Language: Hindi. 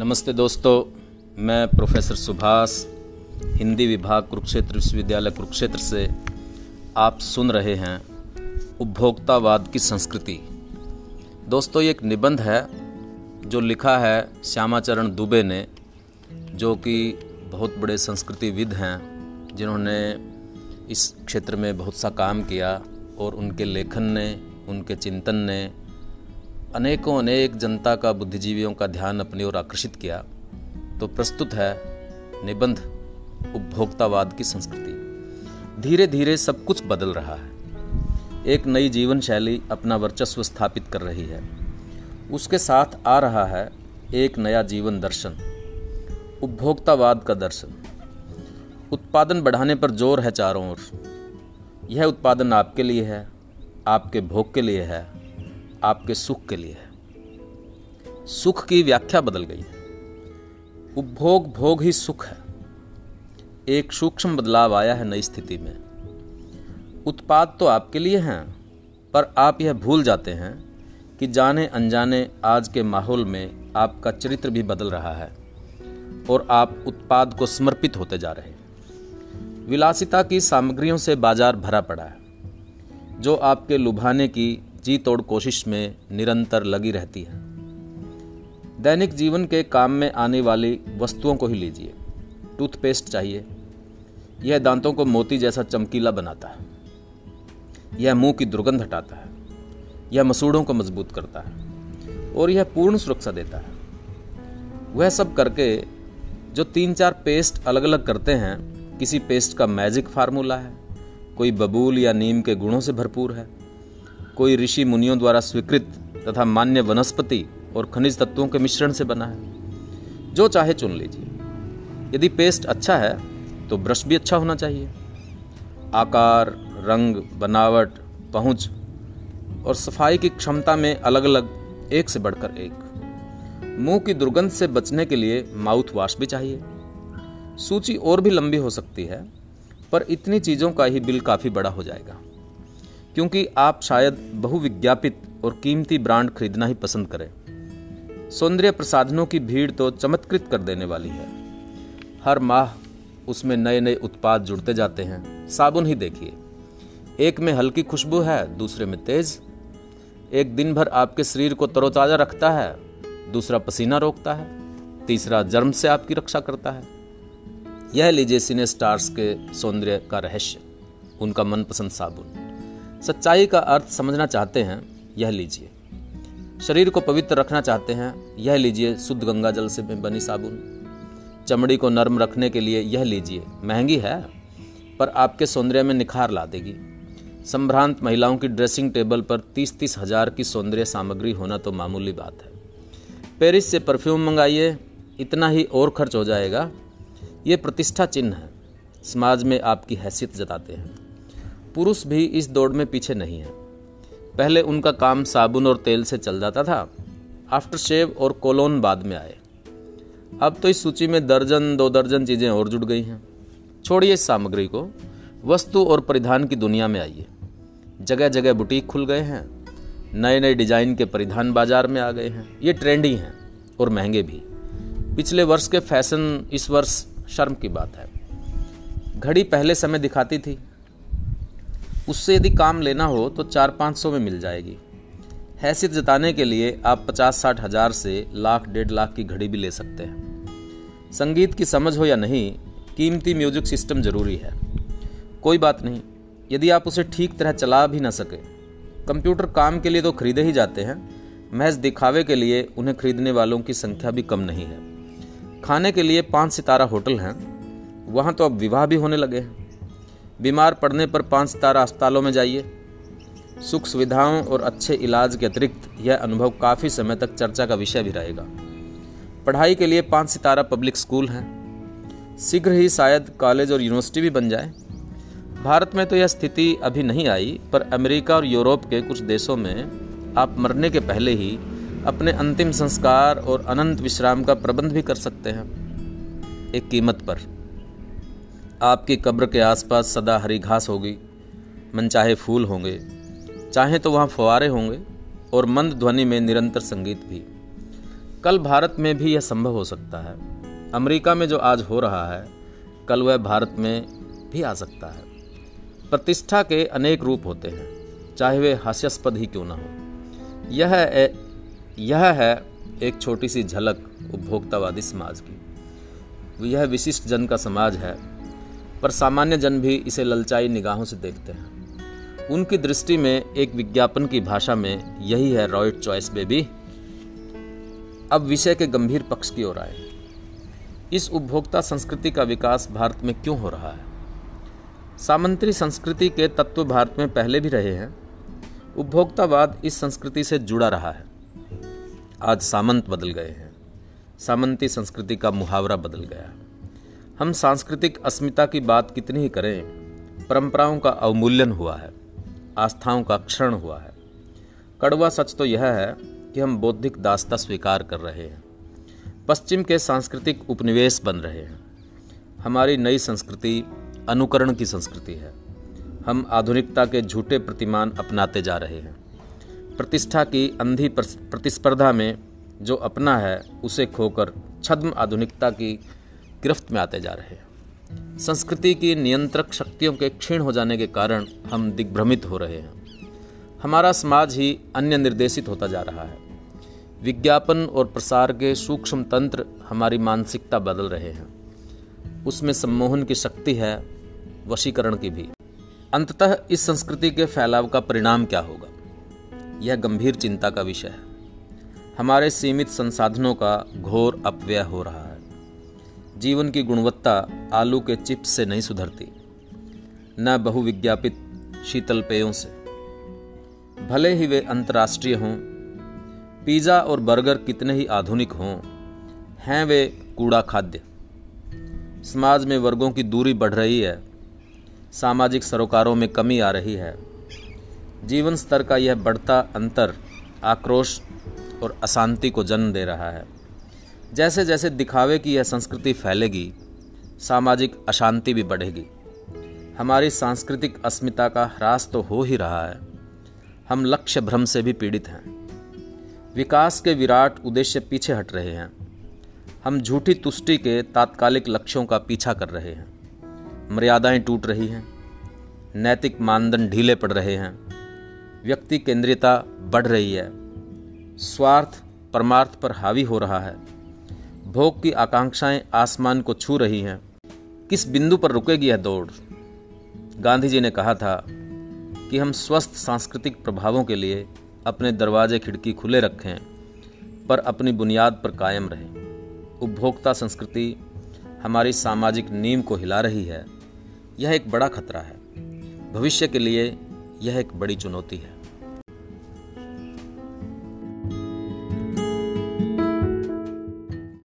नमस्ते दोस्तों, मैं प्रोफेसर सुभाष, हिंदी विभाग कुरुक्षेत्र विश्वविद्यालय कुरुक्षेत्र से आप सुन रहे हैं उपभोक्तावाद की संस्कृति। दोस्तों, ये एक निबंध है जो लिखा है श्यामाचरण दुबे ने, जो कि बहुत बड़े संस्कृतिविद हैं, जिन्होंने इस क्षेत्र में बहुत सा काम किया और उनके लेखन ने, उनके चिंतन ने अनेकों अनेक जनता का बुद्धिजीवियों का ध्यान अपनी ओर आकर्षित किया तो प्रस्तुत है निबंध, उपभोक्तावाद की संस्कृति। धीरे धीरे सब कुछ बदल रहा है। एक नई जीवन शैली अपना वर्चस्व स्थापित कर रही है। उसके साथ आ रहा है एक नया जीवन दर्शन, उपभोक्तावाद का दर्शन। उत्पादन बढ़ाने पर ज़ोर है चारों ओर। यह उत्पादन आपके लिए है, आपके भोग के लिए है। आपके सुख के लिए है। सुख की व्याख्या बदल गई है। उपभोग भोग ही सुख है। एक सूक्ष्म बदलाव आया है नई स्थिति में। उत्पाद तो आपके लिए हैं, पर आप यह भूल जाते हैं कि जाने अनजाने आज के माहौल में आपका चरित्र भी बदल रहा है और आप उत्पाद को समर्पित होते जा रहे हैं। विलासिता की सामग्रियों से बाज़ार भरा पड़ा है, जो आपके लुभाने की जी तोड़ कोशिश में निरंतर लगी रहती है। दैनिक जीवन के काम में आने वाली वस्तुओं को ही लीजिए। टूथपेस्ट चाहिए। यह दांतों को मोती जैसा चमकीला बनाता है। यह मुँह की दुर्गंध हटाता है। यह मसूड़ों को मज़बूत करता है। और यह पूर्ण सुरक्षा देता है। वह सब करके जो तीन चार पेस्ट अलग अलग करते हैं, किसी पेस्ट का मैजिक फार्मूला है, कोई बबूल या नीम के गुणों से भरपूर है। कोई ऋषि मुनियों द्वारा स्वीकृत तथा मान्य वनस्पति और खनिज तत्वों के मिश्रण से बना है। जो चाहे चुन लीजिए। यदि पेस्ट अच्छा है तो ब्रश भी अच्छा होना चाहिए। आकार, रंग, बनावट, पहुँच और सफ़ाई की क्षमता में अलग अलग एक से बढ़कर एक। मुँह की दुर्गंध से बचने के लिए माउथ वॉश भी चाहिए। सूची और भी लंबी हो सकती है, पर इतनी चीज़ों का ही बिल काफ़ी बड़ा हो जाएगा। क्योंकि आप शायद बहुविज्ञापित और कीमती ब्रांड खरीदना ही पसंद करें। सौंदर्य प्रसाधनों की भीड़ तो चमत्कृत कर देने वाली है। हर माह उसमें नए नए उत्पाद जुड़ते जाते हैं। साबुन ही देखिए। एक में हल्की खुशबू है, दूसरे में तेज। एक दिन भर आपके शरीर को तरोताजा रखता है, दूसरा पसीना रोकता है, तीसरा जर्म से आपकी रक्षा करता है। यह लीजिए सिने स्टार्स के सौंदर्य का रहस्य, उनका मनपसंद साबुन। सच्चाई का अर्थ समझना चाहते हैं, यह लीजिए। शरीर को पवित्र रखना चाहते हैं, यह लीजिए शुद्ध गंगा जल से बनी साबुन। चमड़ी को नर्म रखने के लिए यह लीजिए, महँगी है, पर आपके सौंदर्य में निखार ला देगी। संभ्रांत महिलाओं की ड्रेसिंग टेबल पर तीस तीस हज़ार की सौंदर्य सामग्री होना तो मामूली बात है। पेरिस से परफ्यूम मंगाइए, इतना ही और खर्च हो जाएगा। ये प्रतिष्ठा चिन्ह है। समाज में आपकी हैसियत जताते हैं। पुरुष भी इस दौड़ में पीछे नहीं है। पहले उनका काम साबुन और तेल से चल जाता था। आफ्टर शेव और कोलोन बाद में आए। अब तो इस सूची में दर्जन, दो दर्जन चीज़ें और जुड़ गई हैं। छोड़िए इस सामग्री को। वस्तु और परिधान की दुनिया में आइए। जगह जगह बुटीक खुल गए हैं। नए नए डिज़ाइन के परिधान बाज़ार में आ गए हैं। ये ट्रेंडी हैं और महँगे भी। पिछले वर्ष के फ़ैशन, इस वर्ष शर्म की बात है। घड़ी पहले समय दिखाती थी। उससे यदि काम लेना हो तो चार पाँच सौ में मिल जाएगी। हैसियत जताने के लिए आप पचास साठ हज़ार से लाख डेढ़ लाख की घड़ी भी ले सकते हैं। संगीत की समझ हो या नहीं, कीमती म्यूज़िक सिस्टम ज़रूरी है। कोई बात नहीं, यदि आप उसे ठीक तरह चला भी ना सके, कंप्यूटर काम के लिए तो खरीदे ही जाते हैं, महज दिखावे के लिए उन्हें खरीदने वालों की संख्या भी कम नहीं है। खाने के लिए पाँच सितारा होटल हैं, वहाँ तो अब विवाह भी होने लगे हैं। बीमार पड़ने पर पाँच सितारा अस्पतालों में जाइए। सुख सुविधाओं और अच्छे इलाज के अतिरिक्त यह अनुभव काफ़ी समय तक चर्चा का विषय भी रहेगा। पढ़ाई के लिए पाँच सितारा पब्लिक स्कूल हैं। शीघ्र ही शायद कॉलेज और यूनिवर्सिटी भी बन जाए। भारत में तो यह स्थिति अभी नहीं आई, पर अमेरिका और यूरोप के कुछ देशों में आप मरने के पहले ही अपने अंतिम संस्कार और अनंत विश्राम का प्रबंध भी कर सकते हैं। एक कीमत पर। आपकी कब्र के आसपास सदा हरी घास होगी। मन चाहे फूल होंगे, चाहे तो वहाँ फवारे होंगे और मंद ध्वनि में निरंतर संगीत भी। कल भारत में भी यह संभव हो सकता है। अमेरिका में जो आज हो रहा है, कल वह भारत में भी आ सकता है। प्रतिष्ठा के अनेक रूप होते हैं, चाहे वे हास्यास्पद ही क्यों ना हो। यह है यह है एक छोटी सी झलक उपभोक्तावादी समाज की। यह विशिष्ट जन का समाज है पर सामान्य जन भी इसे ललचाई निगाहों से देखते हैं। उनकी दृष्टि में एक विज्ञापन की भाषा में यही है रॉयट चॉइस, बेबी। अब विषय के गंभीर पक्ष की ओर आए। इस उपभोक्ता संस्कृति का विकास भारत में क्यों हो रहा है? सामंत्री संस्कृति के तत्व भारत में पहले भी रहे हैं। उपभोक्तावाद इस संस्कृति से जुड़ा रहा है। आज सामंत बदल गए हैं। सामंती संस्कृति का मुहावरा बदल गया। हम सांस्कृतिक अस्मिता की बात कितनी ही करें, परंपराओं का अवमूल्यन हुआ है, आस्थाओं का क्षरण हुआ है। कड़वा सच तो यह है कि हम बौद्धिक दास्ता स्वीकार कर रहे हैं। पश्चिम के सांस्कृतिक उपनिवेश बन रहे हैं। हमारी नई संस्कृति अनुकरण की संस्कृति है। हम आधुनिकता के झूठे प्रतिमान अपनाते जा रहे हैं। प्रतिष्ठा की अंधी प्रतिस्पर्धा में जो अपना है, उसे खोकर छद्म आधुनिकता की गिरफ्त में आते जा रहे हैं। संस्कृति की नियंत्रक शक्तियों के क्षीण हो जाने के कारण हम दिग्भ्रमित हो रहे हैं। हमारा समाज ही अन्य निर्देशित होता जा रहा है। विज्ञापन और प्रसार के सूक्ष्म तंत्र हमारी मानसिकता बदल रहे हैं। उसमें सम्मोहन की शक्ति है, वशीकरण की भी। अंततः इस संस्कृति के फैलाव का परिणाम क्या होगा? यह गंभीर चिंता का विषय है। हमारे सीमित संसाधनों का घोर अपव्यय हो रहा है। जीवन की गुणवत्ता आलू के चिप्स से नहीं सुधरती, न बहुविज्ञापित शीतल पेयों से। भले ही वे अंतर्राष्ट्रीय हों, पिज़्ज़ा और बर्गर कितने ही आधुनिक हों, हैं वे कूड़ा खाद्य। समाज में वर्गों की दूरी बढ़ रही है, सामाजिक सरोकारों में कमी आ रही है। जीवन स्तर का यह बढ़ता अंतर आक्रोश और अशांति को जन्म दे रहा है। जैसे जैसे दिखावे की यह संस्कृति फैलेगी, सामाजिक अशांति भी बढ़ेगी। हमारी सांस्कृतिक अस्मिता का ह्रास तो हो ही रहा है। हम लक्ष्य भ्रम से भी पीड़ित हैं। विकास के विराट उद्देश्य पीछे हट रहे हैं। हम झूठी तुष्टि के तात्कालिक लक्ष्यों का पीछा कर रहे हैं। मर्यादाएँ टूट रही हैं। नैतिक मानदंड ढीले पड़ रहे हैं। व्यक्ति केंद्रियता बढ़ रही है। स्वार्थ परमार्थ पर हावी हो रहा है। भोग की आकांक्षाएँ आसमान को छू रही हैं। किस बिंदु पर रुकेगी यह दौड़? गांधी जी ने कहा था कि हम स्वस्थ सांस्कृतिक प्रभावों के लिए अपने दरवाजे खिड़की खुले रखें, पर अपनी बुनियाद पर कायम रहें। उपभोक्ता संस्कृति हमारी सामाजिक नींव को हिला रही है। यह एक बड़ा खतरा है। भविष्य के लिए यह एक बड़ी चुनौती है।